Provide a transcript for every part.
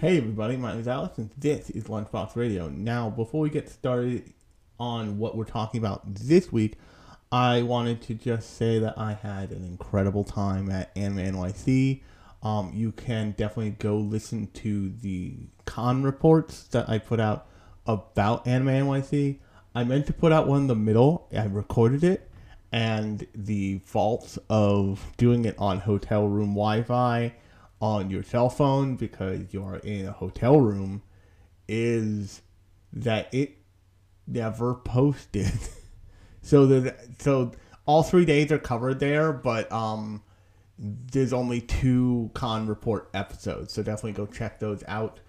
Hey everybody, my name is Alex and this is Lunchbox Radio. Now, before we get started on what we're talking about this week, I wanted to just say that I had an incredible time at Anime NYC. Um, you can definitely go listen to the con reports that I put out about Anime NYC. I meant to put out one in the middle. I recorded it, and the faults of doing it on hotel room Wi-Fi on your cell phone because you're in a hotel room is that it never posted. so the so all three days are covered there, but um there's only two con report episodes. So definitely go check those out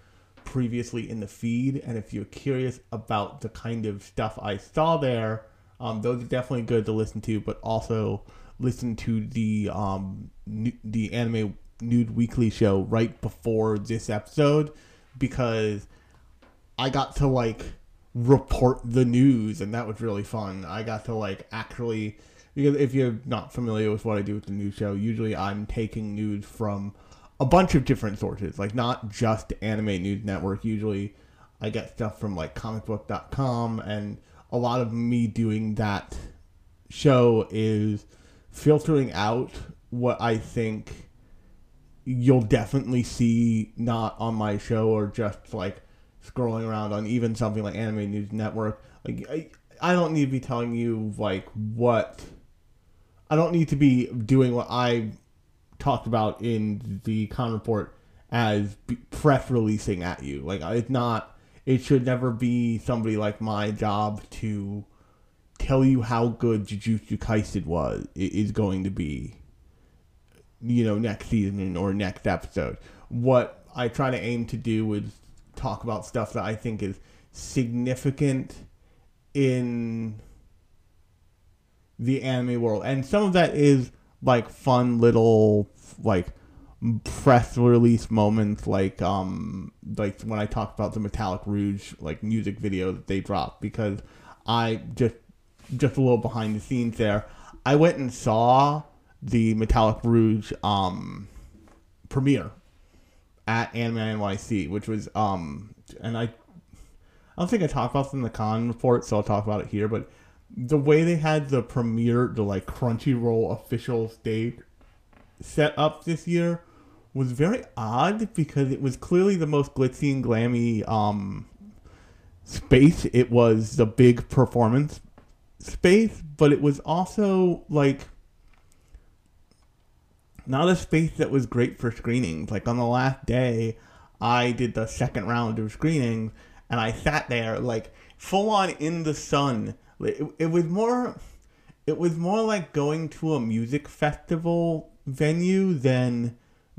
previously in the feed. And if you're curious about the kind of stuff I saw there, um, those are definitely good to listen to. But also listen to the um, the anime nude weekly show right before this episode because I got to like report the news and that was really fun. I got to like actually because if you're not familiar with what I do with the news show, usually I'm taking news from a bunch of different sources, like not just Anime News Network. Usually I get stuff from like comicbook.com and a lot of me doing that show is filtering out what I think you'll definitely see not on my show or just like scrolling around on even something like Anime News Network. Like I, I don't need to be telling you like what I don't need to be doing what I talked about in the con report as press releasing at you. Like it's not. It should never be somebody like my job to tell you how good Jujutsu Kaisen was is going to be you know, next season or next episode. What I try to aim to do is talk about stuff that I think is significant in the anime world. And some of that is like fun little like press release moments like um like when I talked about the Metallic Rouge like music video that they dropped because I just just a little behind the scenes there. I went and saw the Metallic Rouge um, premiere at Anime NYC, which was um, and I, I don't think I talked about this in the con report, so I'll talk about it here. But the way they had the premiere, the like Crunchyroll official stage set up this year was very odd because it was clearly the most glitzy and glammy um, space. It was the big performance space, but it was also like not a space that was great for screenings. Like on the last day, I did the second round of screenings, and I sat there like full on in the sun. It, it was more, it was more like going to a music festival venue than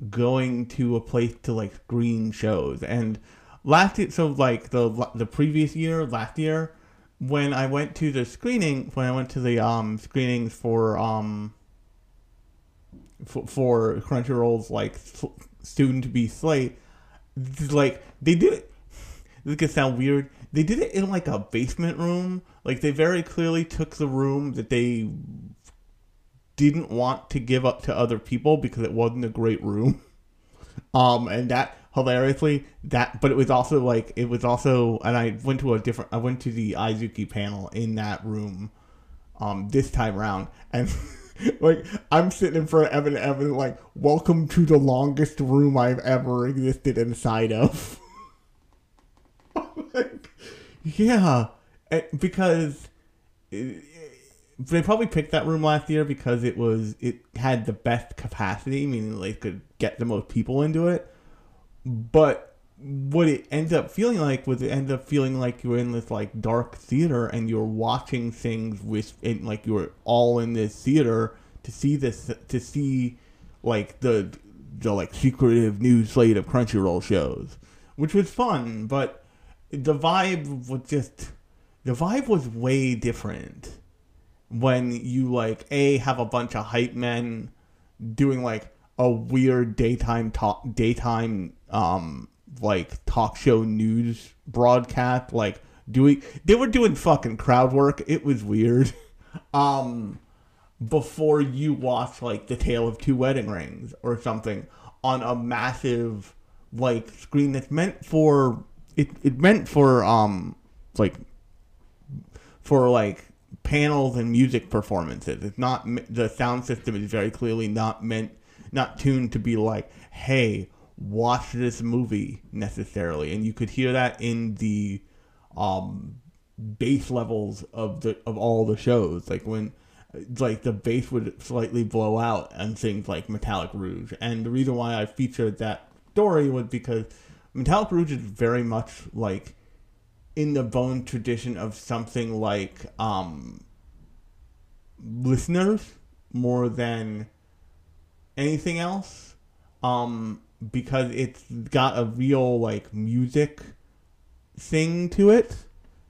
going to a place to like screen shows. And last year, so like the the previous year, last year, when I went to the screening, when I went to the um screenings for um for, Crunchyroll's like student to be slate, like they did it. This could sound weird. They did it in like a basement room. Like they very clearly took the room that they didn't want to give up to other people because it wasn't a great room. Um, and that hilariously that, but it was also like it was also, and I went to a different. I went to the Izuki panel in that room, um, this time around, and. like I'm sitting in front of Evan Evan like welcome to the longest room I've ever existed inside of. like, yeah, because it, they probably picked that room last year because it was it had the best capacity, meaning they could get the most people into it. But what it ended up feeling like was it ended up feeling like you were in this like dark theater and you're watching things with and like you were all in this theater to see this to see like the the like secretive new slate of Crunchyroll shows, which was fun, but the vibe was just the vibe was way different when you like a have a bunch of hype men doing like a weird daytime talk daytime um like talk show news broadcast like doing they were doing fucking crowd work. It was weird. Um before you watch like the tale of two wedding rings or something on a massive like screen that's meant for it. It meant for um like for like panels and music performances. It's not the sound system is very clearly not meant not tuned to be like, hey, watch this movie necessarily, and you could hear that in the um bass levels of the of all the shows, like when like the bass would slightly blow out and things like Metallic Rouge. And the reason why I featured that story was because Metallic Rouge is very much like in the bone tradition of something like um, listeners more than anything else um, because it's got a real like music thing to it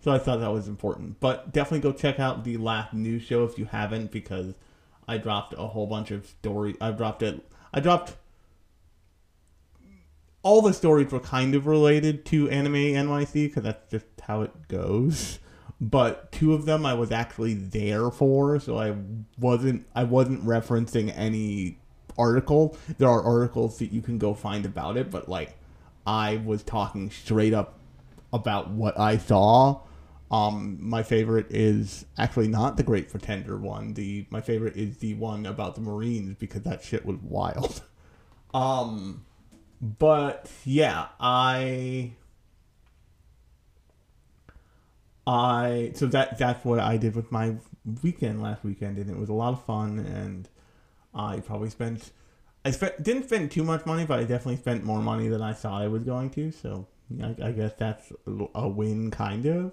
so i thought that was important but definitely go check out the last news show if you haven't because i dropped a whole bunch of stories i dropped it i dropped all the stories were kind of related to anime NYC because that's just how it goes. But two of them I was actually there for, so I wasn't I wasn't referencing any article. There are articles that you can go find about it, but like I was talking straight up about what I saw. Um, my favorite is actually not the Great Pretender one. The my favorite is the one about the Marines because that shit was wild. Um, but yeah, I I so that that's what I did with my weekend last weekend, and it was a lot of fun. And I probably spent I spent didn't spend too much money, but I definitely spent more money than I thought I was going to. So I, I guess that's a win, kind of.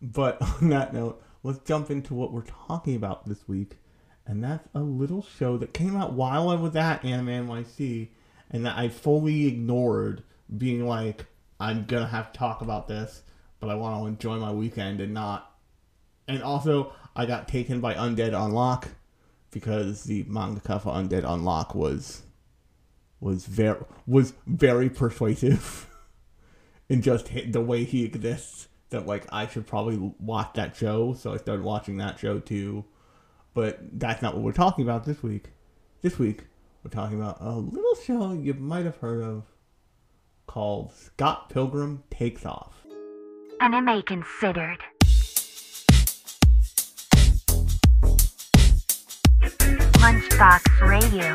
But on that note, let's jump into what we're talking about this week, and that's a little show that came out while I was at Anime NYC and that I fully ignored being like, I'm gonna have to talk about this, but I want to enjoy my weekend and not. And also, I got taken by Undead Unluck because the manga for Undead Unluck was was very was very persuasive in just the way he exists. That like I should probably watch that show, so I started watching that show too. But that's not what we're talking about this week. This week we're talking about a little show you might have heard of called Scott Pilgrim Takes Off. Anime considered. Lunchbox Radio.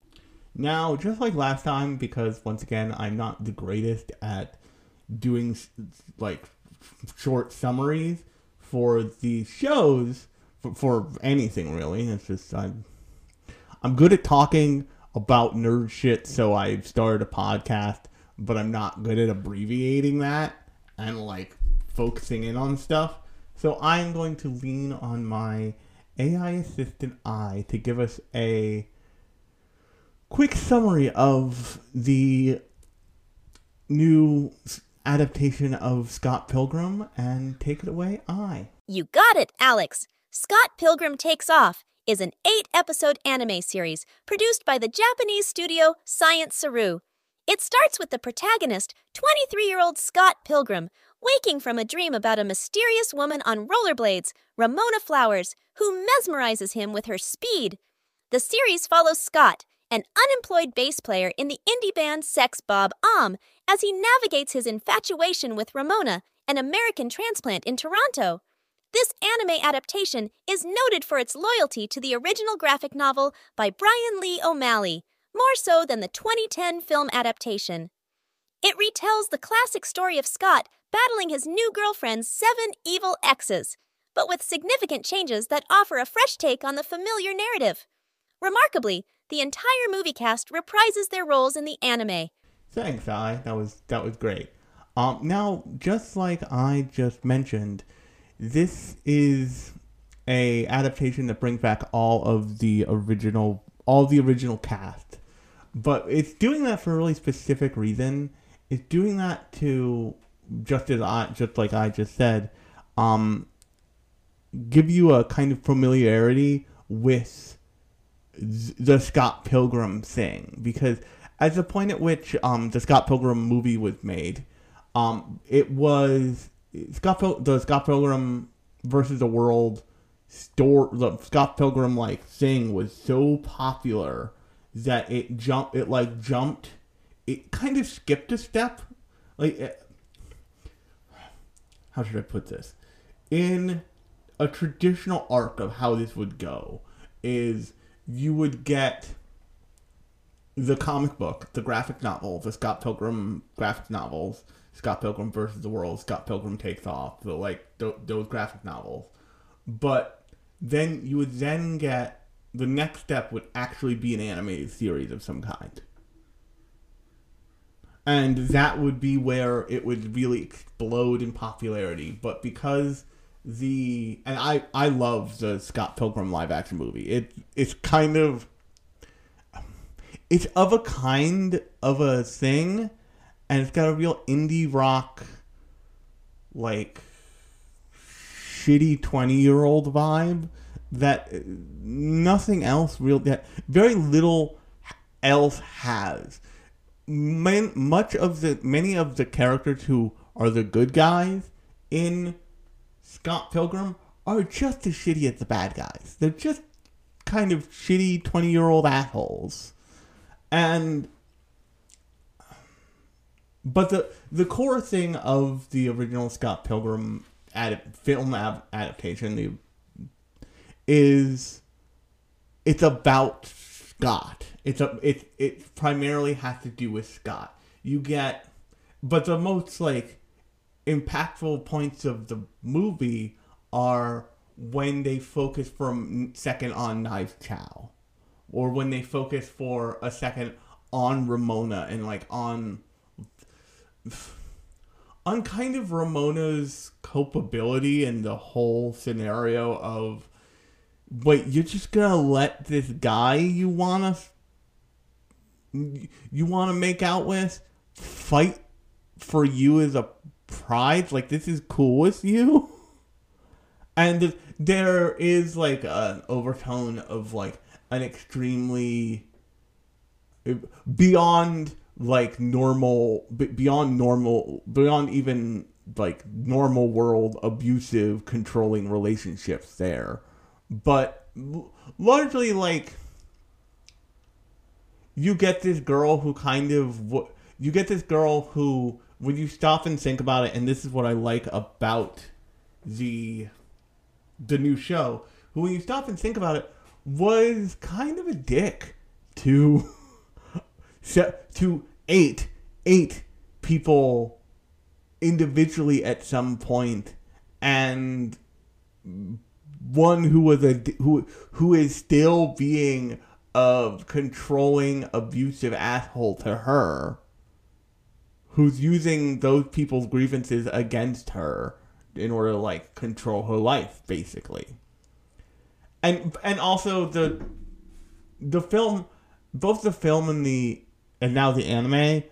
Now, just like last time, because once again, I'm not the greatest at doing like short summaries for the shows for, for anything really. It's just I'm I'm good at talking about nerd shit, so I've started a podcast, but I'm not good at abbreviating that and like focusing in on stuff. So I'm going to lean on my AI assistant I to give us a quick summary of the new adaptation of Scott Pilgrim and take it away, I. You got it, Alex. Scott Pilgrim Takes Off is an eight episode anime series produced by the Japanese studio Science Saru. It starts with the protagonist, 23 year old Scott Pilgrim, waking from a dream about a mysterious woman on rollerblades, Ramona Flowers, who mesmerizes him with her speed. The series follows Scott, an unemployed bass player in the indie band Sex Bob Omb, as he navigates his infatuation with Ramona, an American transplant in Toronto. This anime adaptation is noted for its loyalty to the original graphic novel by Brian Lee O'Malley, more so than the 2010 film adaptation. It retells the classic story of Scott battling his new girlfriend's seven evil exes, but with significant changes that offer a fresh take on the familiar narrative. Remarkably, the entire movie cast reprises their roles in the anime. Thanks, I. That was that was great. Um, now, just like I just mentioned, this is a adaptation that brings back all of the original all the original cast, but it's doing that for a really specific reason. It's doing that to just as I just like I just said, um, give you a kind of familiarity with th- the Scott Pilgrim thing because at the point at which um, the Scott Pilgrim movie was made, um, it was Scott Pil- the Scott Pilgrim versus the World store the Scott Pilgrim like thing was so popular that it jumped it like jumped it kind of skipped a step. Like it, how should I put this? In a traditional arc of how this would go is you would get the comic book, the graphic novel, the Scott Pilgrim graphic novels, Scott Pilgrim versus the World, Scott Pilgrim takes off, the like th- those graphic novels. But then you would then get the next step would actually be an animated series of some kind. And that would be where it would really explode in popularity. But because the and I I love the Scott Pilgrim live action movie. It it's kind of it's of a kind of a thing and it's got a real indie rock like shitty 20 year old vibe that nothing else real that very little else has Man, much of the many of the characters who are the good guys in Scott Pilgrim are just as shitty as the bad guys. They're just kind of shitty 20 year old assholes. And. But the the core thing of the original Scott Pilgrim ad, film ad, adaptation the, is it's about Scott. It's a it it primarily has to do with Scott. You get, but the most like impactful points of the movie are when they focus for a second on Knives Chow, or when they focus for a second on Ramona and like on on kind of Ramona's culpability and the whole scenario of wait, you're just gonna let this guy you wanna you wanna make out with fight for you as a pride like this is cool with you. And there is like an overtone of like an extremely eh, beyond like normal beyond normal beyond even like normal world abusive controlling relationships there. But largely like you get this girl who kind of you get this girl who when you stop and think about it? And this is what i like about the the new show. Who when you stop and think about it was kind of a dick to to eight eight people individually at some point. And one who was a who who is still being a controlling abusive asshole to her who's using those people's grievances against her in order to like control her life basically and and also the the film both the film and the and now the anime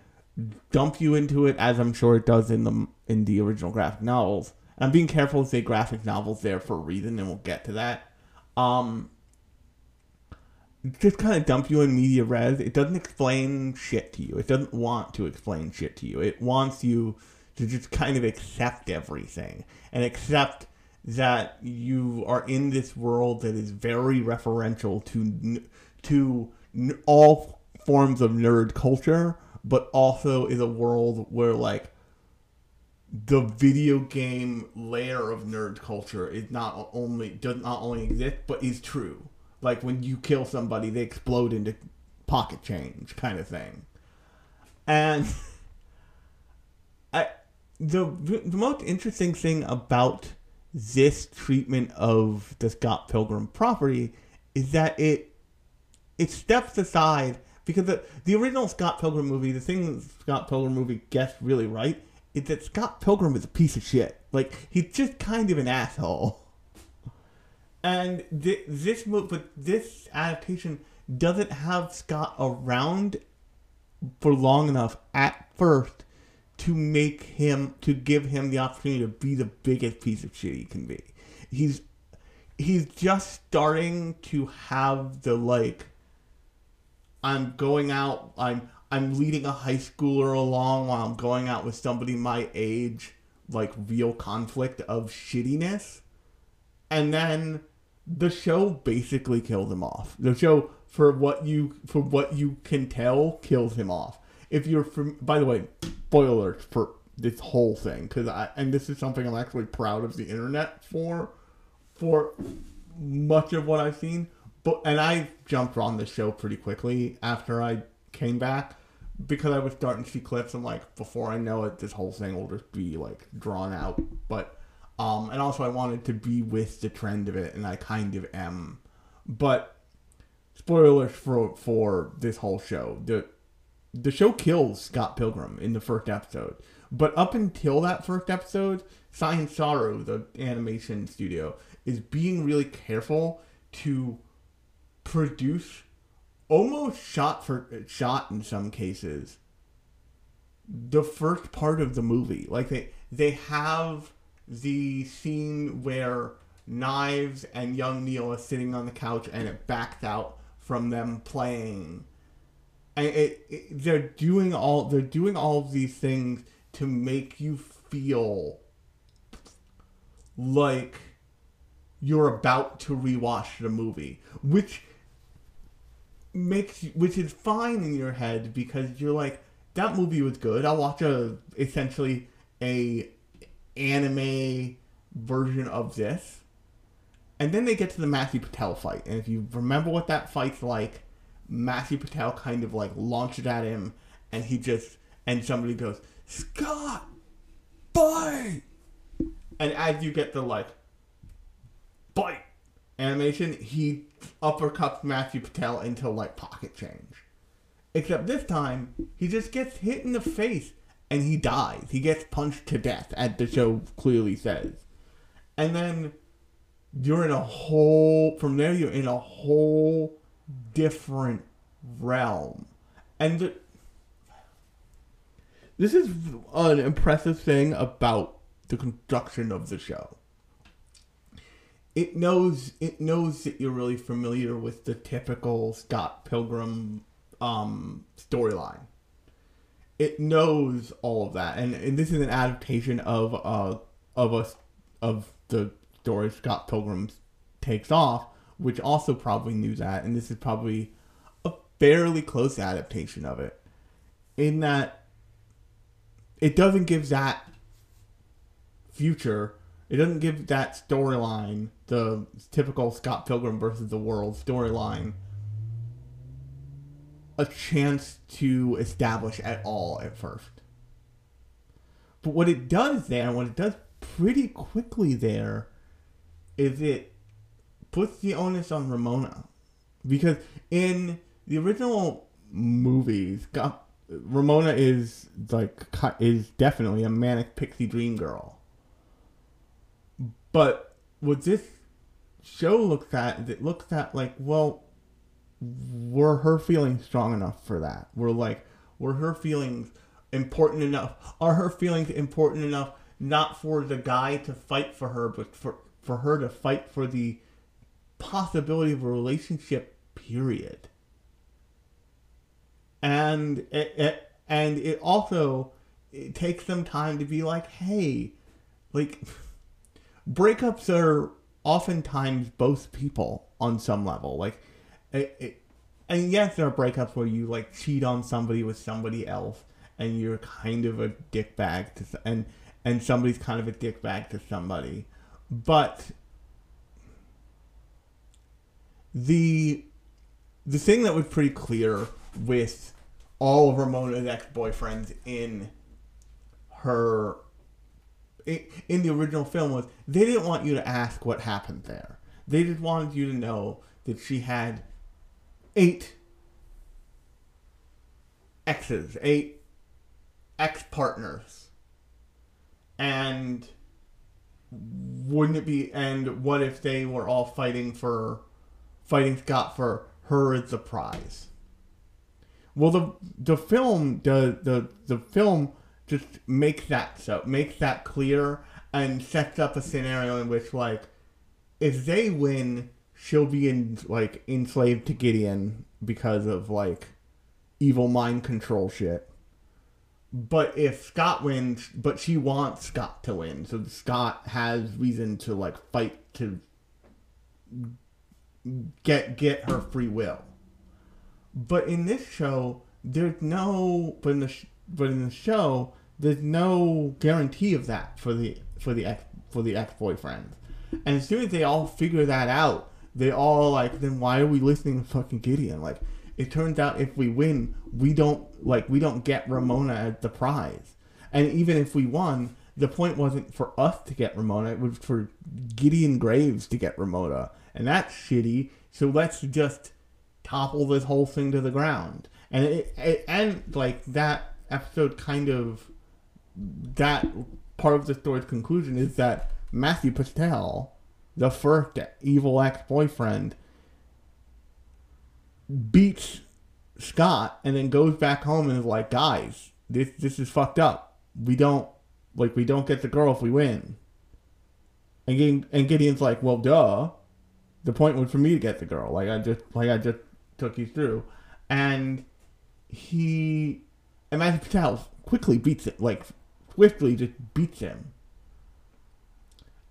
dump you into it as I'm sure it does in the in the original graphic novels. And I'm being careful to say graphic novels there for a reason, and we'll get to that. Um, just kind of dump you in media res. It doesn't explain shit to you. It doesn't want to explain shit to you. It wants you to just kind of accept everything and accept that you are in this world that is very referential to to all forms of nerd culture, but also is a world where like the video game layer of nerd culture is not only does not only exist but is true. Like when you kill somebody, they explode into pocket change, kind of thing. And I the the most interesting thing about this treatment of the Scott Pilgrim property is that it it steps aside because the the original Scott Pilgrim movie, the thing that Scott Pilgrim movie gets really right is that Scott Pilgrim is a piece of shit. Like he's just kind of an asshole. And th- this movie, but this adaptation doesn't have Scott around for long enough at first to make him to give him the opportunity to be the biggest piece of shit he can be. He's he's just starting to have the like I'm going out I'm I'm leading a high schooler along while I'm going out with somebody my age like real conflict of shittiness and then the show basically kills him off. The show for what you for what you can tell kills him off. If you're from by the way, spoilers for this whole thing cuz I and this is something I'm actually proud of the internet for for much of what I've seen. But and I jumped on the show pretty quickly after I came back because I was starting to see clips. I'm like, before I know it, this whole thing will just be like drawn out. But um, and also I wanted to be with the trend of it, and I kind of am. But spoilers for for this whole show. The the show kills Scott Pilgrim in the first episode. But up until that first episode, Science Saru, the animation studio, is being really careful to produce almost shot for shot in some cases the first part of the movie like they they have the scene where knives and young neil are sitting on the couch and it backs out from them playing and it, it they're doing all they're doing all of these things to make you feel like you're about to rewatch the movie, which makes which is fine in your head because you're like that movie was good. I'll watch a essentially a anime version of this. And then they get to the Matthew Patel fight. And if you remember what that fight's like, Matthew Patel kind of like launches at him and he just and somebody goes, Scott Bite And as you get the like bite animation, he uppercuts Matthew Patel into like pocket change. Except this time, he just gets hit in the face and he dies. He gets punched to death, as the show clearly says. And then you're in a whole, from there, you're in a whole different realm. And this is an impressive thing about the construction of the show it knows it knows that you're really familiar with the typical Scott Pilgrim um, storyline. It knows all of that, and, and this is an adaptation of uh of a of the story Scott Pilgrim takes off, which also probably knew that, and this is probably a fairly close adaptation of it, in that it doesn't give that future. It doesn't give that storyline, the typical Scott Pilgrim versus the World storyline, a chance to establish at all at first. But what it does there, what it does pretty quickly there, is it puts the onus on Ramona. Because in the original movies, Ramona is like is definitely a manic pixie dream girl but what this show looks at is it looks at like, well, were her feelings strong enough for that? Were like, were her feelings important enough? Are her feelings important enough not for the guy to fight for her, but for for her to fight for the possibility of a relationship? Period. And it, it and it also it takes some time to be like, hey, like breakups are oftentimes both people on some level. Like, it, and yes, there are breakups where you like cheat on somebody with somebody else, and you're kind of a dickbag to, and and somebody's kind of a dickbag to somebody, but the the thing that was pretty clear with all of Ramona's ex boyfriends in her in the original film was they didn't want you to ask what happened there. They just wanted you to know that she had eight exes, eight ex partners. And wouldn't it be and what if they were all fighting for fighting Scott for her as the prize? Well the the film does the the film just makes that so makes that clear and sets up a scenario in which like if they win she'll be in like enslaved to Gideon because of like evil mind control shit. But if Scott wins, but she wants Scott to win, so Scott has reason to like fight to get get her free will. But in this show, there's no. But in the but in the show, there's no guarantee of that for the for the ex for the ex boyfriend. And as soon as they all figure that out, they all like, then why are we listening to fucking Gideon? Like, it turns out if we win, we don't like we don't get Ramona as the prize. And even if we won, the point wasn't for us to get Ramona; it was for Gideon Graves to get Ramona, and that's shitty. So let's just topple this whole thing to the ground. And it, it and like that episode kind of that part of the story's conclusion is that Matthew Patel, the first evil ex-boyfriend, beats Scott and then goes back home and is like, guys, this this is fucked up. We don't like we don't get the girl if we win. And Gideon, and Gideon's like, well, duh. The point was for me to get the girl. Like I just like I just took you through, and he and Matthew Patel quickly beats it. Like swiftly just beats him.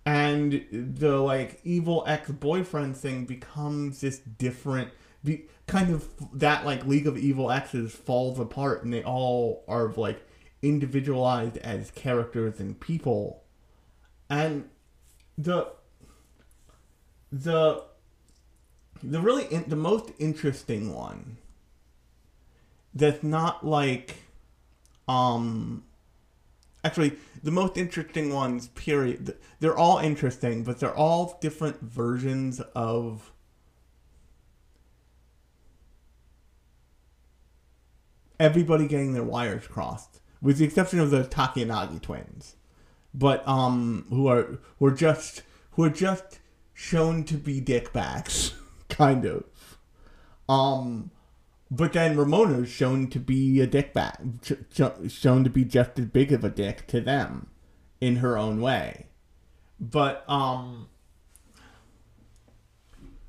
And the like evil ex boyfriend thing becomes this different be, kind of that like League of Evil Exes falls apart and they all are like individualized as characters and people. And the the the really in, the most interesting one that's not like um actually the most interesting ones period they're all interesting but they're all different versions of everybody getting their wires crossed, with the exception of the Takanagi twins, but um, who are who are just who are just shown to be dickbags, kind of. Um, but then Ramona is shown to be a ch- shown to be just as big of a dick to them, in her own way. But um,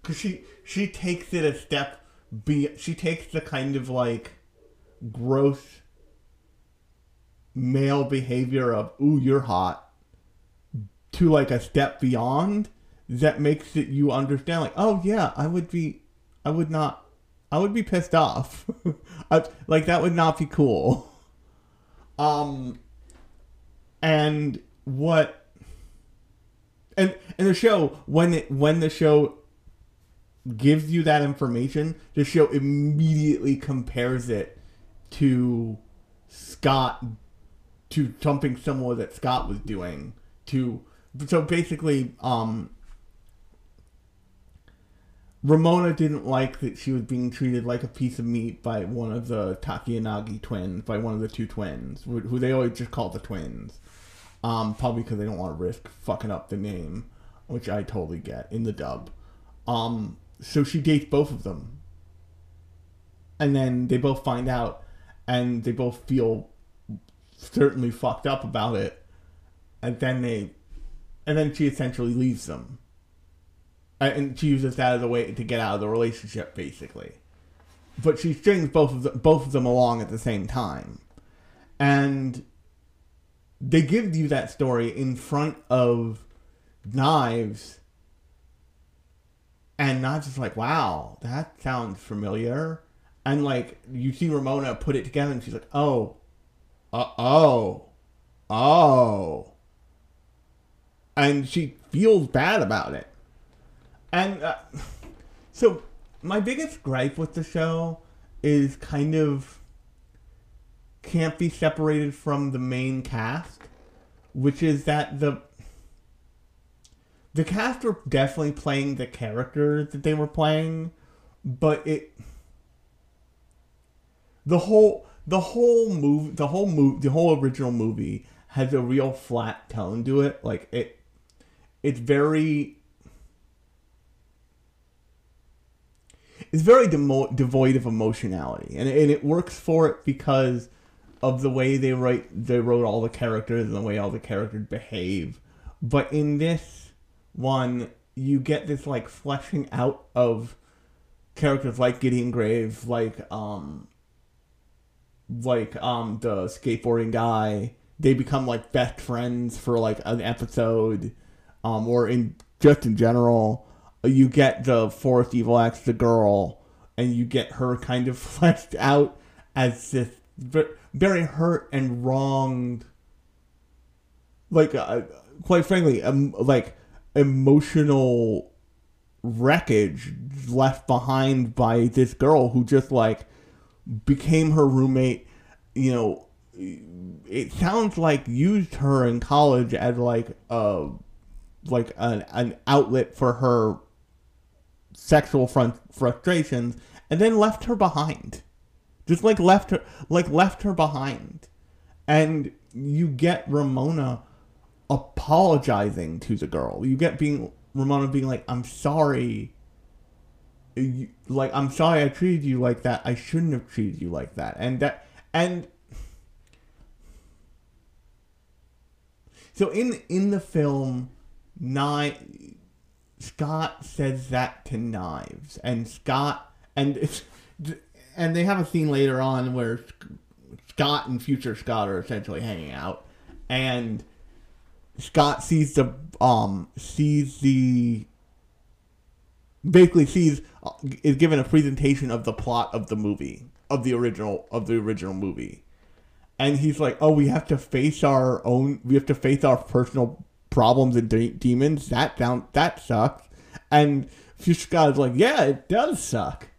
cause she she takes it a step be she takes the kind of like gross male behavior of ooh you're hot to like a step beyond that makes it you understand like oh yeah i would be i would not i would be pissed off. I, like that would not be cool. Um and what and and the show when it when the show gives you that information the show immediately compares it to Scott to something similar that Scott was doing to so basically um Ramona didn't like that she was being treated like a piece of meat by one of the Takanagi twins, by one of the two twins, who they always just call the twins. Um, probably because they don't want to risk fucking up the name, which I totally get in the dub. Um, so she dates both of them. And then they both find out and they both feel certainly fucked up about it and then they and then she essentially leaves them and she uses that as a way to get out of the relationship basically. But she strings both of them, both of them along at the same time. And they give you that story in front of knives and not just like wow that sounds familiar. And like you see Ramona put it together, and she's like, "Oh, uh, oh, oh," and she feels bad about it. And uh, so, my biggest gripe with the show is kind of can't be separated from the main cast, which is that the the cast were definitely playing the characters that they were playing, but it the whole the whole movie the whole move the whole original movie has a real flat tone to it. Like it it's very it's very demo- devoid of emotionality. And, and it works for it because of the way they write they wrote all the characters and the way all the characters behave. But in this one you get this like fleshing out of characters like Gideon Graves like um like um the skateboarding guy. They become like best friends for like an episode um or in just in general you get the Forest Evil X the girl and you get her kind of fleshed out as this very hurt and wronged like uh, quite frankly um, like emotional wreckage left behind by this girl who just like became her roommate you know it sounds like used her in college as like a like an, an outlet for her sexual front frustrations and then left her behind. Just like left her like left her behind. And you get ramona apologizing to the girl. You get being ramona being like i'm sorry. You, like i'm sorry i treated you like that. I shouldn't have treated you like that. And that and so in in the film nine scott says that to knives and scott and and they have a scene later on where scott and future scott are essentially hanging out and scott sees the um sees the basically sees is given a presentation of the plot of the movie of the original of the original movie. And he's like oh we have to face our own we have to face our personal problems and de- demons that down that sucks and future is like yeah it does suck.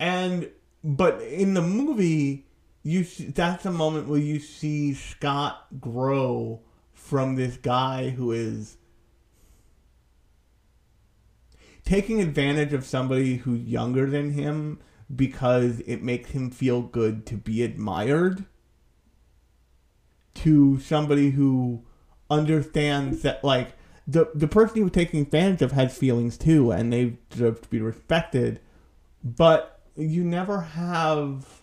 And but in the movie you see, that's a moment where you see scott grow from this guy who is taking advantage of somebody who's younger than him because it makes him feel good to be admired to somebody who understands that like the the person he was taking advantage of has feelings too and they deserve to be respected. But you never have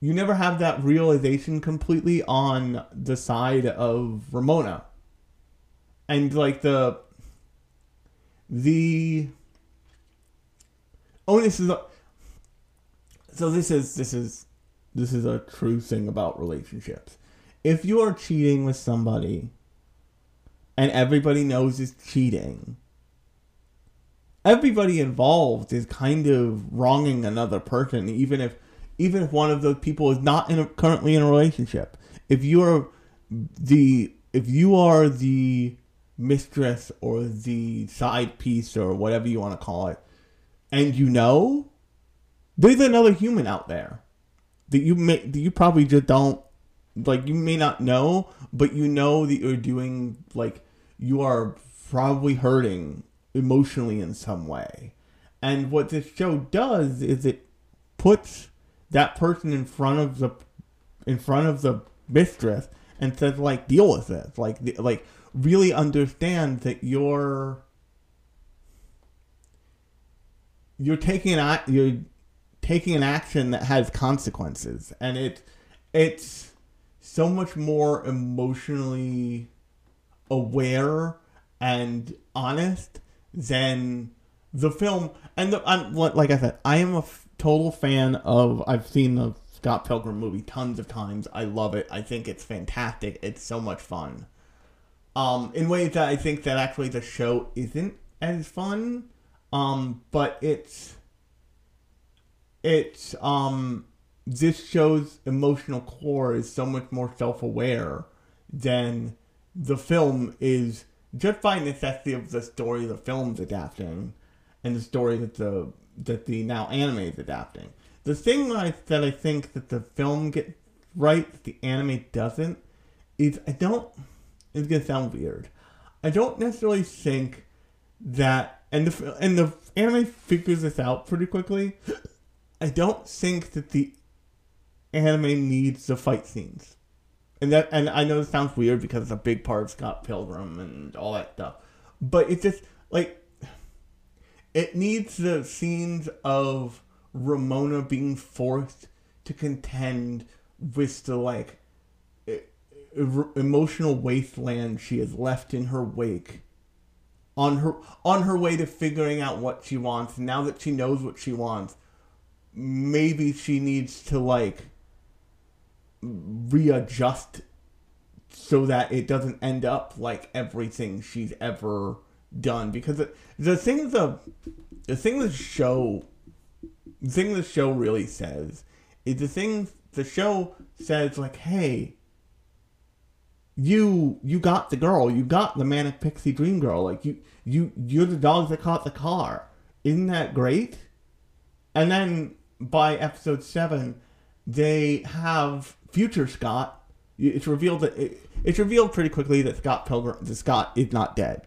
you never have that realization completely on the side of Ramona. And like the the onus is so this is this is this is a true thing about relationships if you are cheating with somebody and everybody knows it's cheating everybody involved is kind of wronging another person even if even if one of those people is not in a, currently in a relationship. If you're the if you are the mistress or the side piece or whatever you want to call it and you know there's another human out there that you may that you probably just don't like you may not know but you know that you're doing like you are probably hurting emotionally in some way. And what this show does is it puts that person in front of the in front of the mistress and says like deal with it. Like like really understand that you're you're taking an you're taking an action that has consequences. And it it's so much more emotionally aware and honest than the film. And the, I'm like I said I am a f- total fan of I've seen the Scott Pilgrim movie tons of times. I love it. I think it's fantastic. It's so much fun. Um in ways that I think that actually the show isn't as fun. Um but it's it's um this show's emotional core is so much more self-aware than the film is just by necessity of the story the film's adapting and the story that the that the now anime is adapting. The thing that I, that I think that the film gets right that the anime doesn't is I don't. It's gonna sound weird. I don't necessarily think that and the and the anime figures this out pretty quickly. I don't think that the anime needs the fight scenes. And that and I know it sounds weird because it's a big part of Scott Pilgrim and all that stuff. But it's just like it needs the scenes of Ramona being forced to contend with the like emotional wasteland she has left in her wake on her on her way to figuring out what she wants now that she knows what she wants maybe she needs to like readjust so that it doesn't end up like everything she's ever done. Because the, the thing the the thing the show the thing the show really says is the thing the show says like hey you you got the girl you got the manic pixie dream girl like you you you're the dogs that caught the car. Isn't that great? And then by episode seven, they have future Scott. It's revealed that it, it's revealed pretty quickly that Scott Pilgrim, that Scott is not dead.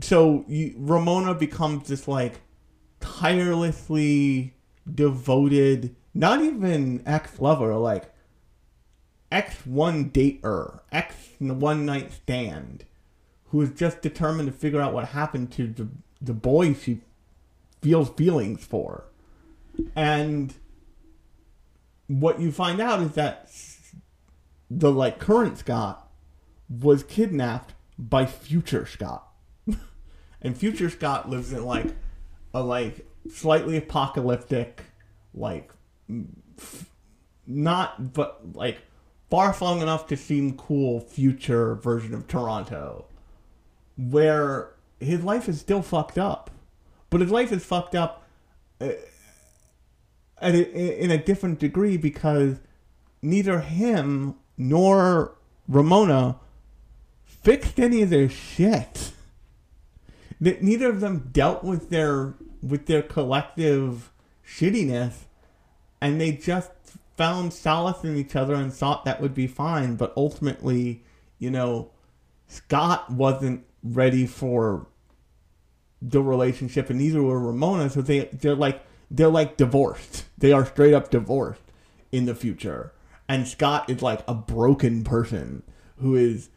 so you, Ramona becomes this like tirelessly devoted, not even ex lover, like ex one dater, ex one night stand, who is just determined to figure out what happened to the the boy she feels feelings for, and what you find out is that the like current Scott was kidnapped by future Scott. And future Scott lives in like a like slightly apocalyptic like f- not but like far flung enough to seem cool future version of Toronto where his life is still fucked up. But his life is fucked up uh, at a, in a different degree because neither him nor Ramona fixed any of their shit. That neither of them dealt with their with their collective shittiness, and they just found solace in each other and thought that would be fine. But ultimately, you know, Scott wasn't ready for the relationship, and neither were Ramona. So they they're like they're like divorced. They are straight up divorced in the future. And Scott is like a broken person who is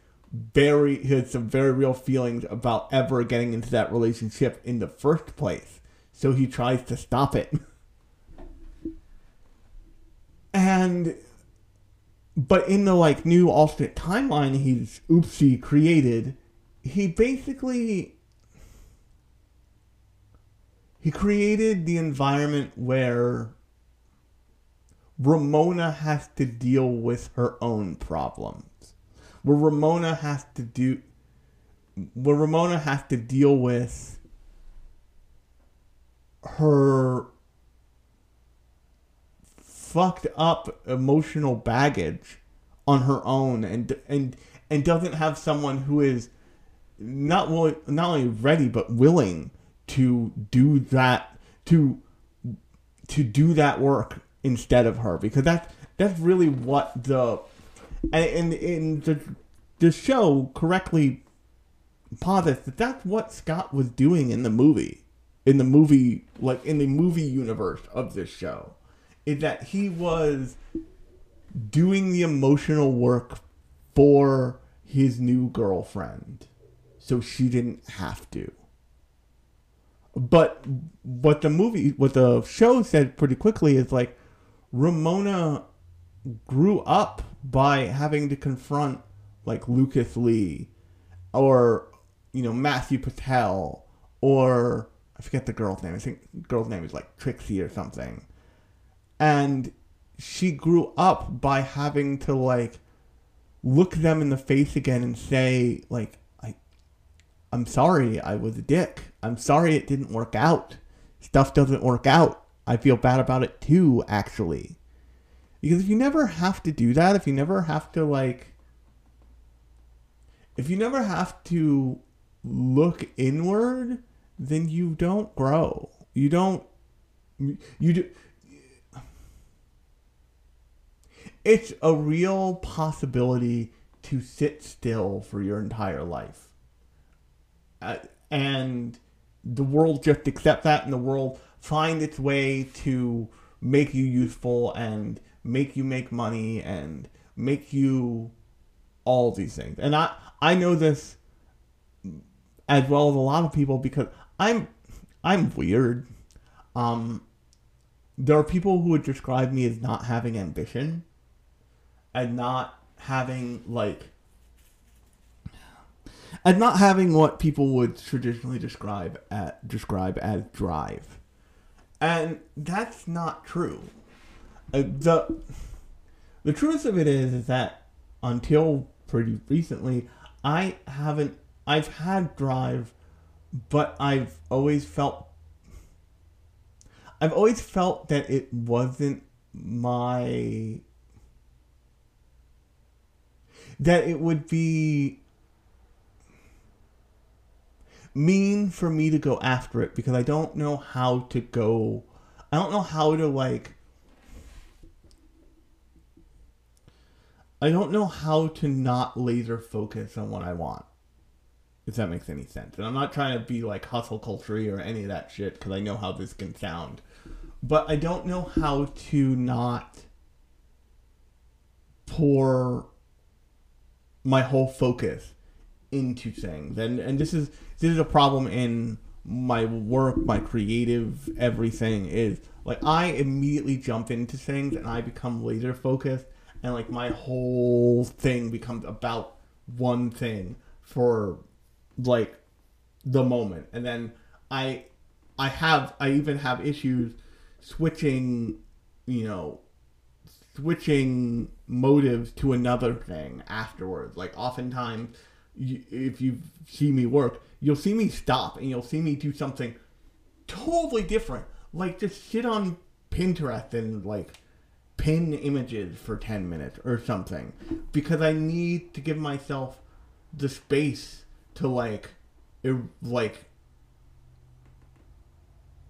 very he has some very real feelings about ever getting into that relationship in the first place. So he tries to stop it. And but in the like new alternate timeline he's oopsie created, he basically he created the environment where Ramona has to deal with her own problems. Where Ramona has to do where Ramona has to deal with her fucked up emotional baggage on her own and and and doesn't have someone who is not not only ready but willing to do that to to do that work instead of her? Because that's that's really what the and in the the show correctly posits that that's what Scott was doing in the movie. In the movie like in the movie universe of this show. Is that he was doing the emotional work for his new girlfriend. So she didn't have to. But what the movie, what the show said pretty quickly is like Ramona grew up by having to confront like Lucas Lee or you know Matthew Patel or I forget the girl's name. I think girl's name is like Trixie or something. And she grew up by having to like look them in the face again and say like I I'm sorry I was a dick. I'm sorry it didn't work out. Stuff doesn't work out. I feel bad about it too actually. Because if you never have to do that, if you never have to like if you never have to look inward, then you don't grow. You don't you do it's a real possibility to sit still for your entire life. Uh, and the world just accept that and the world find its way to make you useful and make you make money and make you all these things. And I I know this as well as a lot of people because I'm I'm weird. Um there are people who would describe me as not having ambition and not having like and not having what people would traditionally describe at describe as drive. And that's not true. Uh, the the truth of it is, is that until pretty recently, I haven't. I've had drive, but I've always felt. I've always felt that it wasn't my. That it would be mean for me to go after it because I don't know how to go. I don't know how to like. I don't know how to not laser focus on what I want. If that makes any sense. And I'm not trying to be like hustle culture or any of that shit because I know how this can sound. But I don't know how to not pour my whole focus into things. And and this is this is a problem in my work, my creative everything is like I immediately jump into things and I become laser focused and like my whole thing becomes about one thing for like the moment and then I I have I even have issues switching, you know, switching motives to another thing afterwards. Like oftentimes if you see me work, you'll see me stop and you'll see me do something totally different. Like just sit on Pinterest and like pin images for 10 minutes or something because I need to give myself the space to like ir- like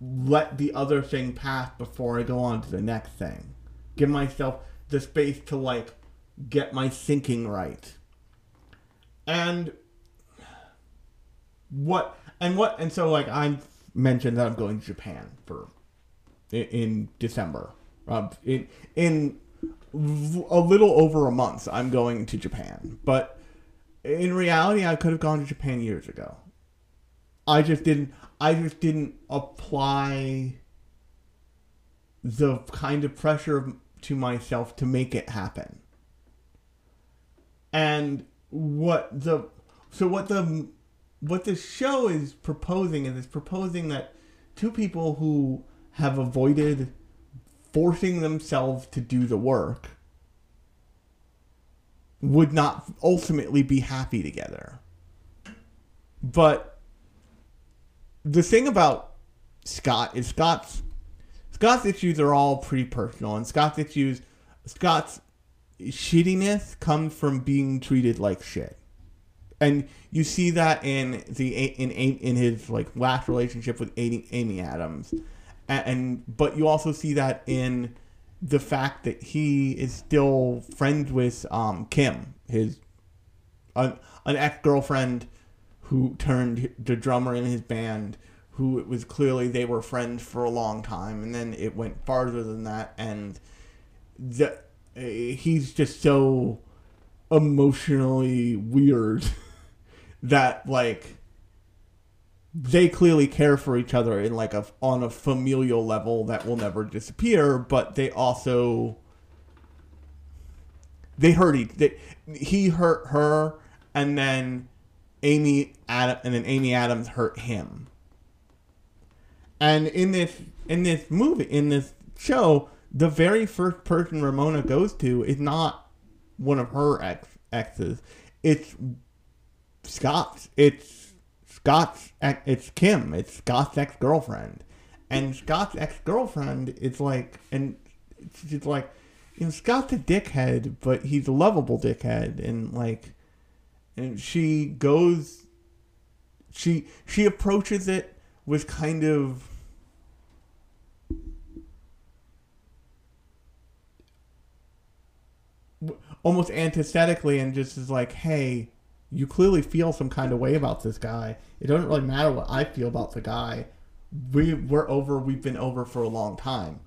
let the other thing pass before I go on to the next thing. Give myself the space to like get my thinking right. And what and what and so like I mentioned that I'm going to Japan for in December. Um, in in a little over a month, I'm going to Japan. But in reality, I could have gone to Japan years ago. I just didn't. I just didn't apply the kind of pressure to myself to make it happen. And what the so what the what the show is proposing is it's proposing that two people who have avoided forcing themselves to do the work would not ultimately be happy together. But the thing about Scott is Scott's Scott's issues are all pretty personal, and Scott's issues, Scott's shittiness comes from being treated like shit, and you see that in the in in his like last relationship with Envy, Envy Adams, and, but you also see that in the fact that he is still friends with um, Kim, his an, an ex girlfriend who turned the drummer in his band, who it was clearly they were friends for a long time, and then it went farther than that, and the uh, he's just so emotionally weird that like they clearly care for each other in like a on a familial level that will never disappear, but they also they hurt each. They, he hurt her, and then Envy Adam, and then Envy Adams hurt him. And in this in this movie in this show, the very first person Ramona goes to is not one of her ex exes. It's Scott's. It's Scott's. It's Kim. It's Scott's ex girlfriend, and Scott's ex girlfriend is like, and she's like, you know, Scott's a dickhead, but he's a lovable dickhead, and like, and she goes, she she approaches it with kind of. almost antithetically and just is like, hey, you clearly feel some kind of way about this guy. It doesn't really matter what I feel about the guy. We we're over. We've been over for a long time.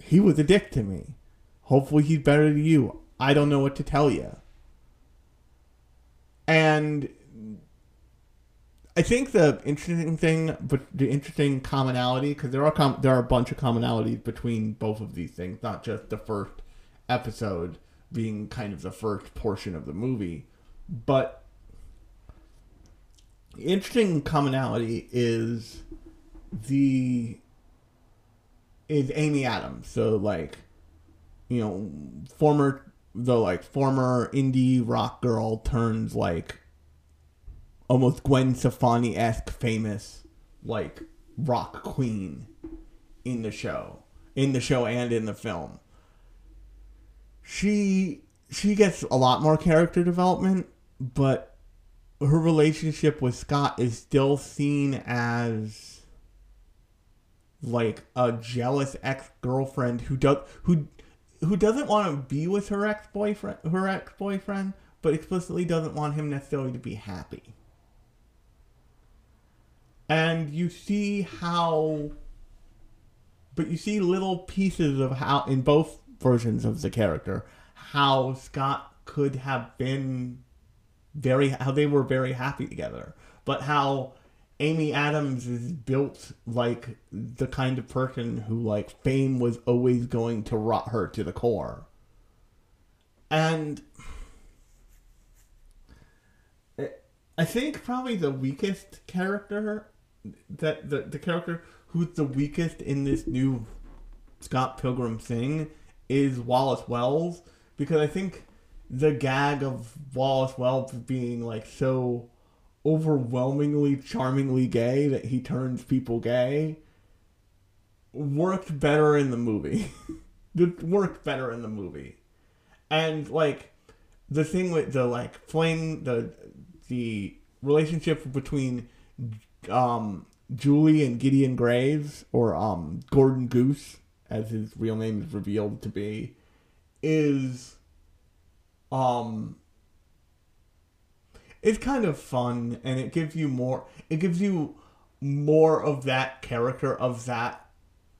He was a dick to me. Hopefully, he's better to you. I don't know what to tell you. And I think the interesting thing, but the interesting commonality, because there are com- there are a bunch of commonalities between both of these things, not just the first episode being kind of the first portion of the movie, but interesting commonality is the is Envy Adams. So like, you know, former the like former indie rock girl turns like almost Gwen Stefani esque famous like rock queen in the show. In the show and in the film. She she gets a lot more character development, but her relationship with Scott is still seen as like a jealous ex girlfriend who does who who doesn't want to be with her ex boyfriend her ex boyfriend, but explicitly doesn't want him necessarily to be happy. And you see how but you see little pieces of how in both versions of the character how Scott could have been very how they were very happy together. But how Envy Adams is built like the kind of person who like fame was always going to rot her to the core. And I think probably the weakest character that the, the character who's the weakest in this new Scott Pilgrim thing is Wallace Wells because I think the gag of Wallace Wells being like so overwhelmingly charmingly gay that he turns people gay worked better in the movie. it worked better in the movie. And like the thing with the like flame the the relationship between um Julie and Gideon Graves or um Gordon Goose as his real name is revealed to be is um it's kind of fun and it gives you more it gives you more of that character of that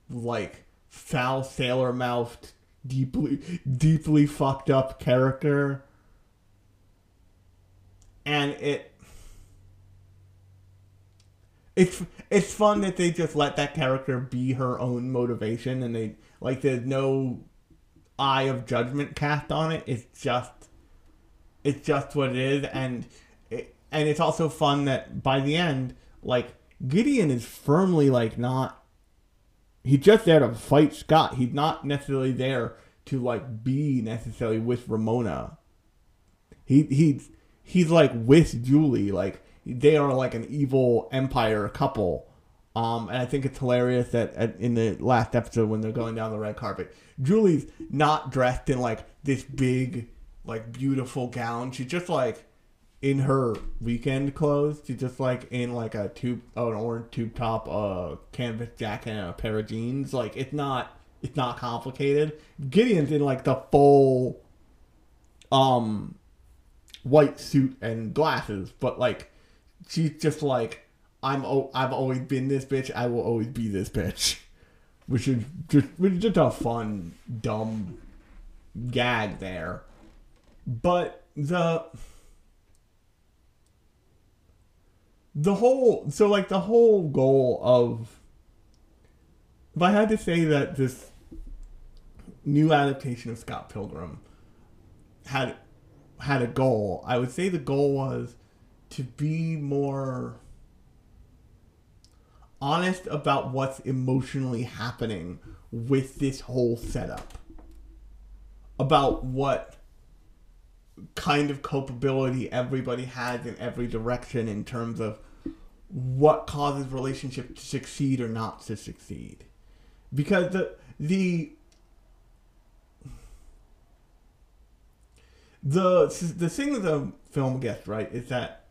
like foul sailor mouthed deeply deeply fucked up character. And it it's it's fun that they just let that character be her own motivation and they like there's no eye of judgment cast on it. It's just it's just what it is and and it's also fun that by the end like gideon is firmly like not he's just there to fight scott. He's not necessarily there to like be necessarily with ramona. He he's he's like with julie. Like they are like an evil empire couple. Um, and I think it's hilarious that at, in the last episode when they're going down the red carpet, Julie's not dressed in like this big, like beautiful gown. She's just like in her weekend clothes. She's just like in like a tube, oh, an orange tube top, uh, canvas jacket, and a pair of jeans. Like it's not, it's not complicated. Gideon's in like the full, um, white suit and glasses, but like she's just like I'm oh, I've always been this bitch. I will always be this bitch, which is just which is just a fun dumb gag there. But the the whole so like the whole goal of if I had to say that this new adaptation of Scott Pilgrim had had a goal, I would say the goal was to be more honest about what's emotionally happening with this whole setup. About what kind of culpability everybody has in every direction in terms of what causes relationship to succeed or not to succeed. Because the the the the thing that the film gets right is that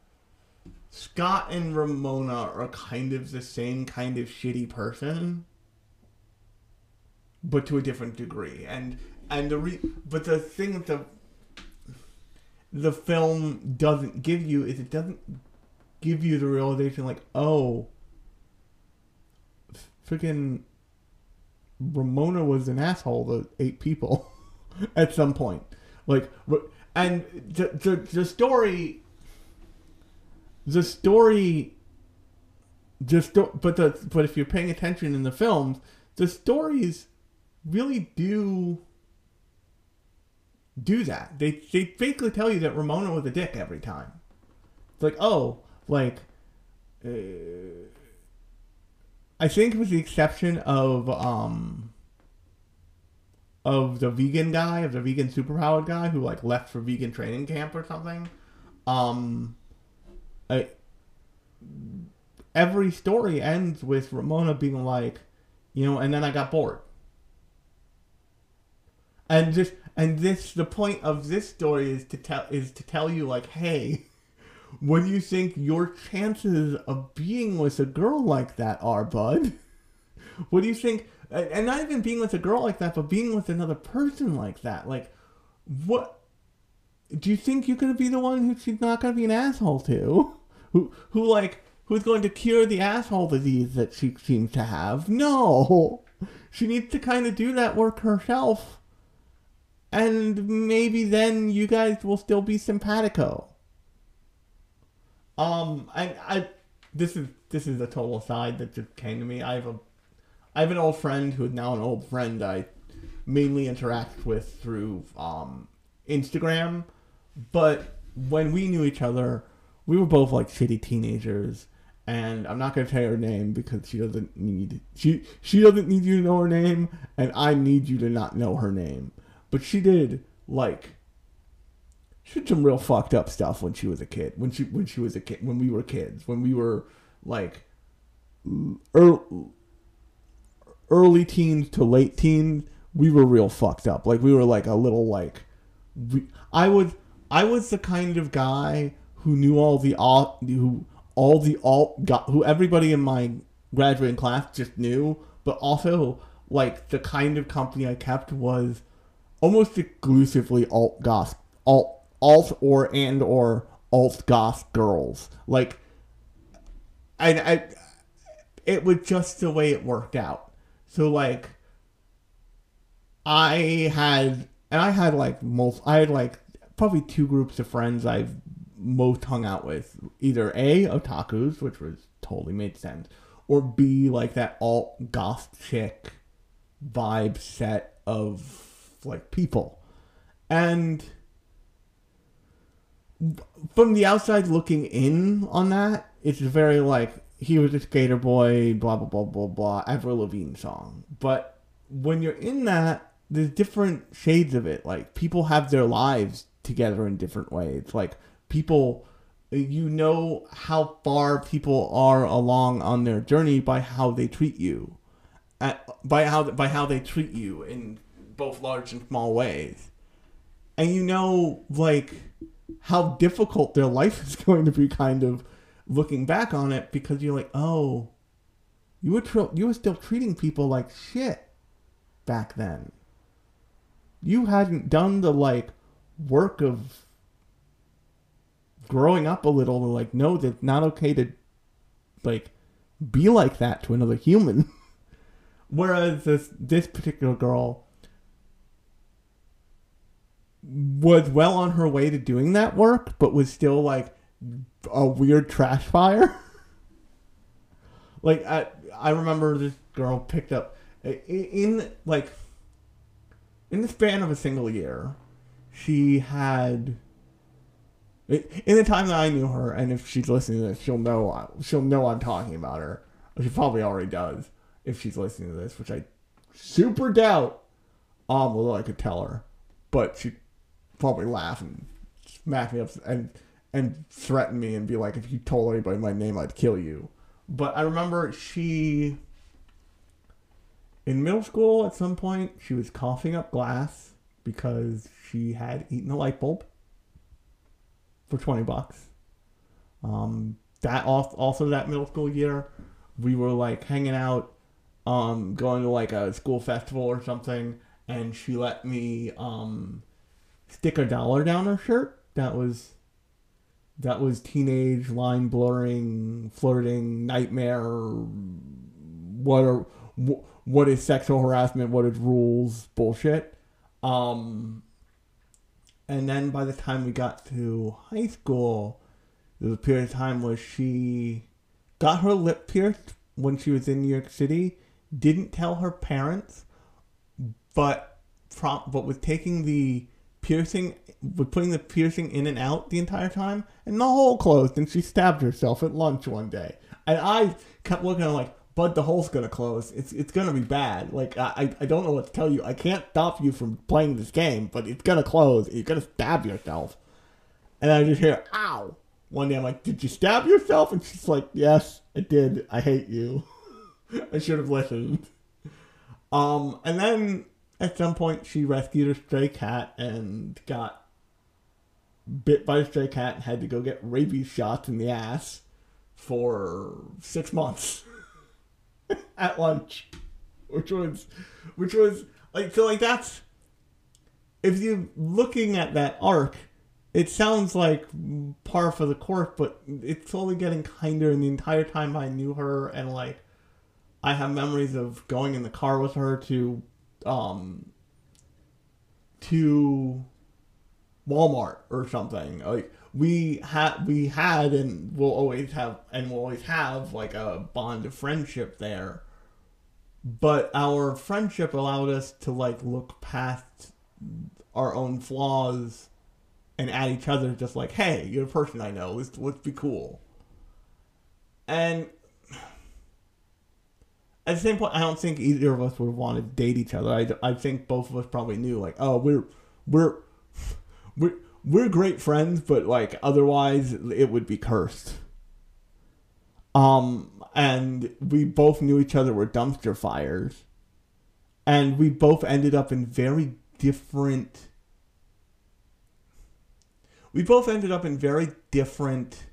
Scott and Ramona are kind of the same kind of shitty person, but to a different degree. And and the re- but the thing that the the film doesn't give you is it doesn't give you the realization like oh freaking Ramona was an asshole to eight people at some point. Like and the, the, the story the story just but the but if you're paying attention in the films the stories really do do that. They they basically tell you that ramona was a dick every time. It's like oh like uh, i think with the exception of um of the vegan guy of the vegan superpowered guy who like left for vegan training camp or something um I, every story ends with Ramona being like, you know, and then I got bored. And this and this the point of this story is to tell is to tell you like, hey, what do you think your chances of being with a girl like that are, bud? What do you think and not even being with a girl like that, but being with another person like that? Like what do you think you're gonna be the one who she's not gonna be an asshole to? Who who like who's going to cure the asshole disease that she seems to have? No. She needs to kind of do that work herself. And maybe then you guys will still be simpatico. Um I I this is this is a total aside that just came to me. I have a I have an old friend who is now an old friend I mainly interact with through um Instagram but when we knew each other, we were both like shitty teenagers. And I'm not gonna tell her name because she doesn't need she she doesn't need you to know her name, and I need you to not know her name. But she did like she did some real fucked up stuff when she was a kid. When she when she was a kid when we were kids when we were like early, early teens to late teens we were real fucked up. Like we were like a little like we, I was I was the kind of guy who knew all the alt, who all the alt got, who everybody in my graduating class just knew, but also like the kind of company I kept was almost exclusively alt goth, alt alt or and or alt goth girls. Like, and I, it was just the way it worked out. So like, I had, and I had like most, I had like probably two groups of friends I've most hung out with. Either A, otakus, which was totally made sense, or B, like that alt goth chick vibe set of like people. And from the outside looking in on that, it's very like he was a skater boy, blah blah blah blah blah, Avril Lavigne song. But when you're in that, there's different shades of it. Like people have their lives together in different ways. Like people, you know how far people are along on their journey by how they treat you, At, by how by how they treat you in both large and small ways, and you know like how difficult their life is going to be. Kind of looking back on it because you're like, oh, you were tr- you were still treating people like shit back then. You hadn't done the like work of growing up a little to like know that it's not okay to like be like that to another human. Whereas this this particular girl was well on her way to doing that work, but was still like a weird trash fire. Like I, I remember this girl picked up in like in the span of a single year, she had in the time that I knew her, and if she's listening to this, she'll know she'll know I'm talking about her. She probably already does if she's listening to this, which I super doubt. Um, although I could tell her, but she probably laugh and smack me up and and threaten me and be like, if you told anybody my name, I'd kill you. But I remember she in middle school at some point she was coughing up glass because she had eaten a light bulb for 20 bucks um that al- also that middle school year we were like hanging out um going to like a school festival or something and she let me um stick a dollar down her shirt. That was that was teenage line blurring flirting nightmare what are what is sexual harassment? What is rules? Bullshit. Um and then by the time we got to high school there was a period of time where she got her lip pierced when she was in new york city didn't tell her parents but from but was taking the piercing was putting the piercing in and out the entire time? And the hole closed and she stabbed herself at lunch one day. And i kept looking at like bud the hole's gonna close. It's it's gonna be bad. Like i i don't know what to tell you. I can't stop you from playing this game but it's gonna close. You're gonna stab yourself. And i just hear ow. One day i'm like did you stab yourself? And she's like yes i did. I hate you. I should have listened. Um, and then at some point she rescued a stray cat and got bit by a stray cat and had to go get rabies shots in the ass for six months at lunch, which was, which was like so like that's if you're looking at that arc, it sounds like par for the course, but it's slowly getting kinder. And the entire time I knew her, and like I have memories of going in the car with her to um to Walmart or something. Like we had we had and will always have and will always have like a bond of friendship there. But our friendship allowed us to like look past our own flaws and at each other just like, hey, you're a person I know, let's let's be cool. And at the same point, I don't think either of us would want to date each other. I, I think both of us probably knew, like, oh, we're we're we're we're great friends, but like otherwise, it would be cursed. Um, and we both knew each other were dumpster fires, and we both ended up in very different. We both ended up in very different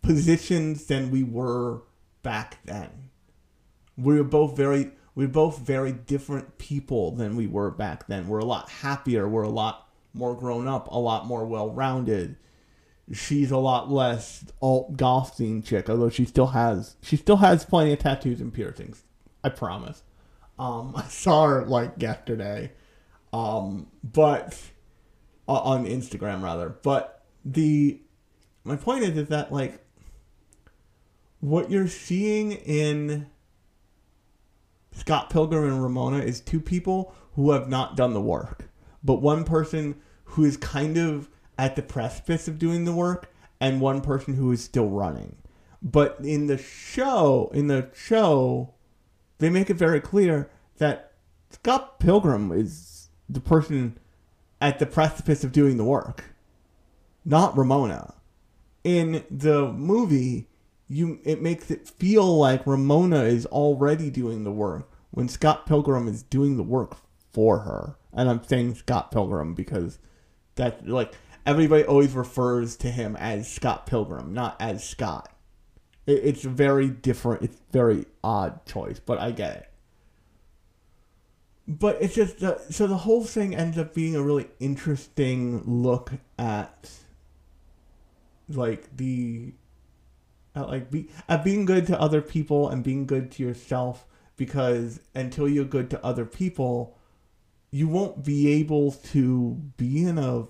positions than we were back then. We were both very we were both very different people than we were back then. We're a lot happier, we're a lot more grown up, a lot more well rounded. She's a lot less alt goth scene chick, although she still has she still has plenty of tattoos and piercings. I promise. Um I saw her like yesterday. Um but uh, on Instagram rather. But the my point is is that like what you're seeing in Scott Pilgrim and Ramona is two people who have not done the work, but one person who is kind of at the precipice of doing the work, and one person who is still running. But in the show, in the show, they make it very clear that Scott Pilgrim is the person at the precipice of doing the work, not Ramona. In the movie, you it makes it feel like Ramona is already doing the work when Scott Pilgrim is doing the work for her. And I'm saying Scott Pilgrim because that like everybody always refers to him as Scott Pilgrim, not as Scott. It, it's very different. It's very odd choice, but I get it. But it's just the, so the whole thing ends up being a really interesting look at like the at like be at being good to other people and being good to yourself because until you're good to other people you won't be able to be in a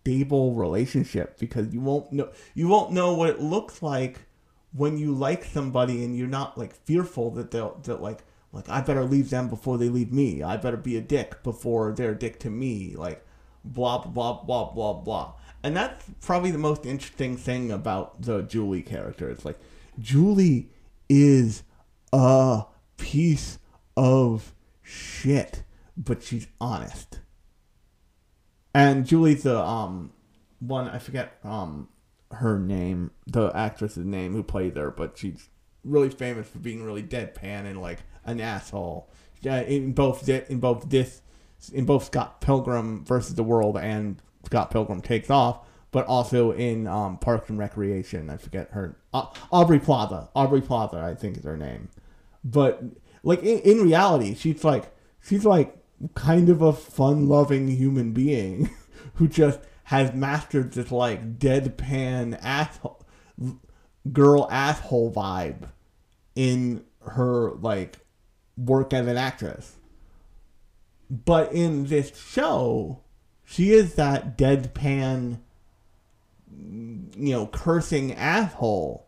stable relationship because you won't know you won't know what it looks like when you like somebody and you're not like fearful that they'll that like like I better leave them before they leave me. I better be a dick before they're a dick to me. Like blah blah blah blah blah. And that's probably the most interesting thing about the Julie character. It's like Julie is a piece of shit, but she's honest. And Julie's the um one I forget um her name, the actress's name who played her, but she's really famous for being really deadpan and like an asshole. Yeah, in both in both this in both Scott Pilgrim versus the World and Scott Pilgrim Takes Off, but also in um, Parks and Recreation. I forget her uh, Aubrey Plaza. Aubrey Plaza, I think is her name. But like in, in reality, she's like she's like kind of a fun-loving human being who just has mastered this like deadpan asshole girl asshole vibe in her like work as an actress. But in this show, she is that deadpan, you know, cursing asshole.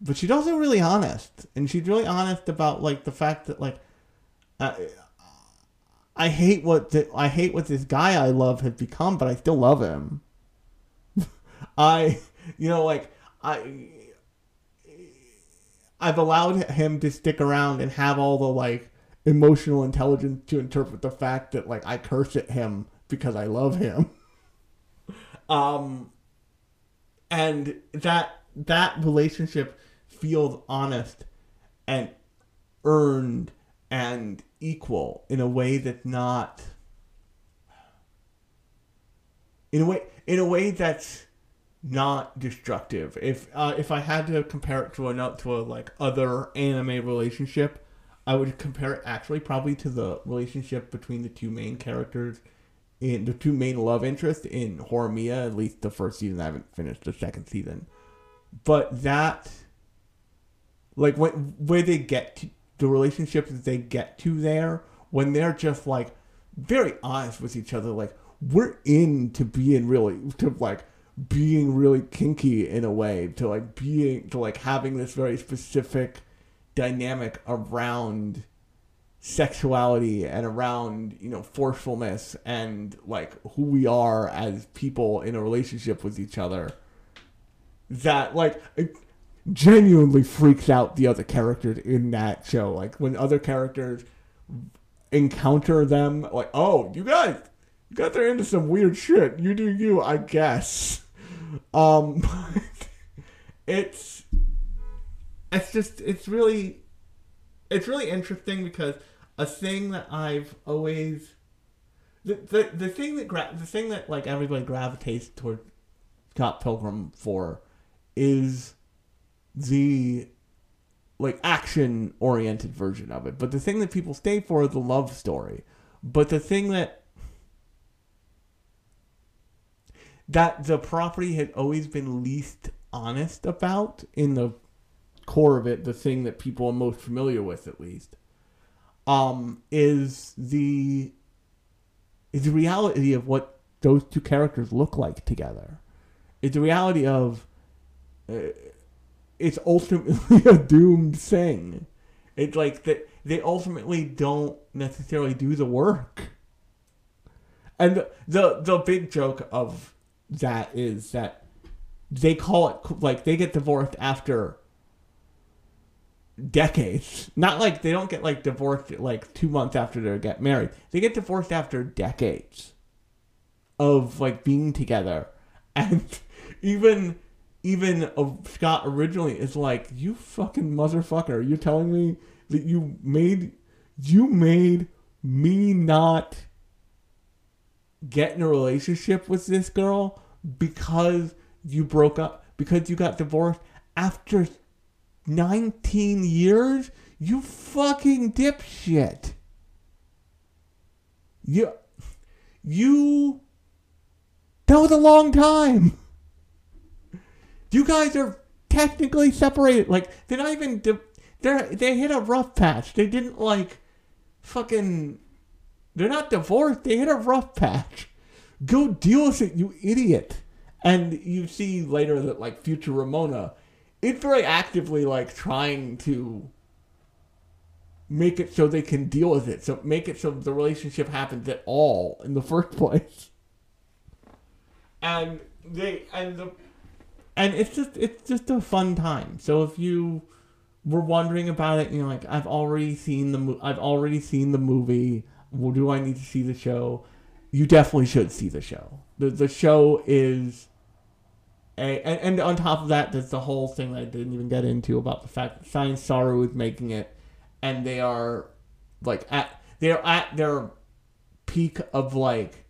But she's also really honest, and she's really honest about like the fact that like, I hate what the, I hate what this guy I love has become, but I still love him. I, you know, like I, I've allowed him to stick around and have all the like emotional intelligence to interpret the fact that like I curse at him because I love him. um and that that relationship feels honest and earned and equal in a way that's not in a way in a way that's not destructive. If uh, if I had to compare it to a to a like other anime relationship, I would compare it actually probably to the relationship between the two main characters in the two main love interests in Horimiya, at least the first season. I haven't finished the second season, but that like when where they get to the relationships that they get to there when they're just like very honest with each other, like we're into being really to like being really kinky in a way to like being to like having this very specific dynamic around sexuality and around you know forcefulness and like who we are as people in a relationship with each other that like genuinely freaks out the other characters in that show. Like when other characters encounter them like oh you guys you guys are into some weird shit. You do you i guess. Um it's it's just it's really it's really interesting because a thing that I've always the the, the thing that gra- the thing that like everybody gravitates toward Scott Pilgrim for is the like action oriented version of it. But the thing that people stay for is the love story. But the thing that that the property had always been least honest about in the core of it, the thing that people are most familiar with at least, um, is the is the reality of what those two characters look like together. It's the reality of uh, it's ultimately a doomed thing. It's like that they ultimately don't necessarily do the work. And the, the the big joke of that is that they call it like they get divorced after decades. Not like they don't get like divorced like two months after they get married. They get divorced after decades of like being together, and even even Scott originally is like, "You fucking motherfucker! You're telling me that you made you made me not." get in a relationship with this girl because you broke up because you got divorced after 19 years? You fucking dipshit. You, you, that was a long time. You guys are technically separated. Like, they're not even, they're, they hit a rough patch. They didn't, like, fucking, they're not divorced. They hit a rough patch. Go deal with it, you idiot. And you see later that, like, future Ramona it's very actively like trying to make it so they can deal with it. So make it so the relationship happens at all in the first place. And they and the and it's just it's just a fun time. So if you were wondering about it, you know, like I've already seen the mo- I've already seen the movie. Well, do I need to see the show? You definitely should see the show. The the show is and, and on top of that, there's the whole thing that I didn't even get into about the fact that Science Saru is making it, and they are like at they're at their peak of like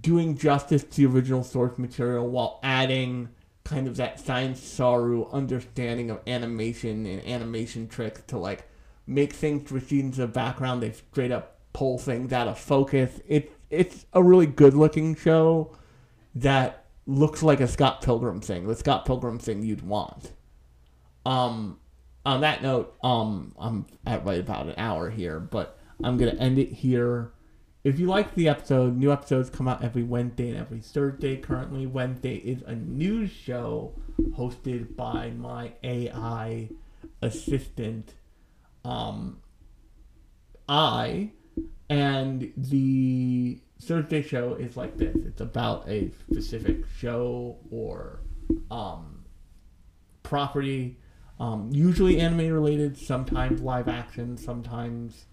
doing justice to the original source material while adding kind of that Science Saru understanding of animation and animation tricks to like make things proceed into the background. They straight up pull things out of focus. It it's a really good looking show that looks like a Scott Pilgrim thing, the Scott Pilgrim thing you'd want. Um, on that note, um, I'm at right about an hour here, but I'm gonna end it here. If you like the episode, new episodes come out every Wednesday and every Thursday. Currently, Wednesday is a news show hosted by my AI assistant, um, I, and the Thursday show is like this. It's about a specific show or um, property, um, usually anime related, sometimes live action, sometimes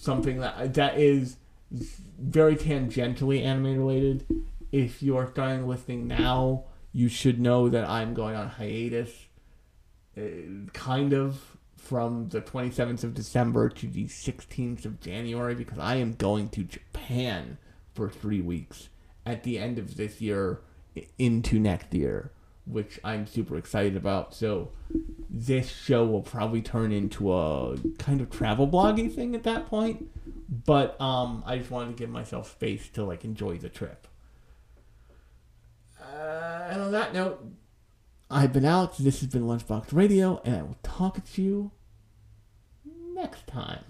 something that that is very tangentially anime related. If you are starting listening now, you should know that I'm going on hiatus, uh, kind of from the 27th of December to the 16th of January because I am going to Japan for three weeks at the end of this year into next year, which I'm super excited about. So this show will probably turn into a kind of travel bloggy thing at that point. But um, I just wanted to give myself space to like enjoy the trip. Uh, and on that note, I've been Alex. This has been Lunchbox Radio, and I will talk to you next time.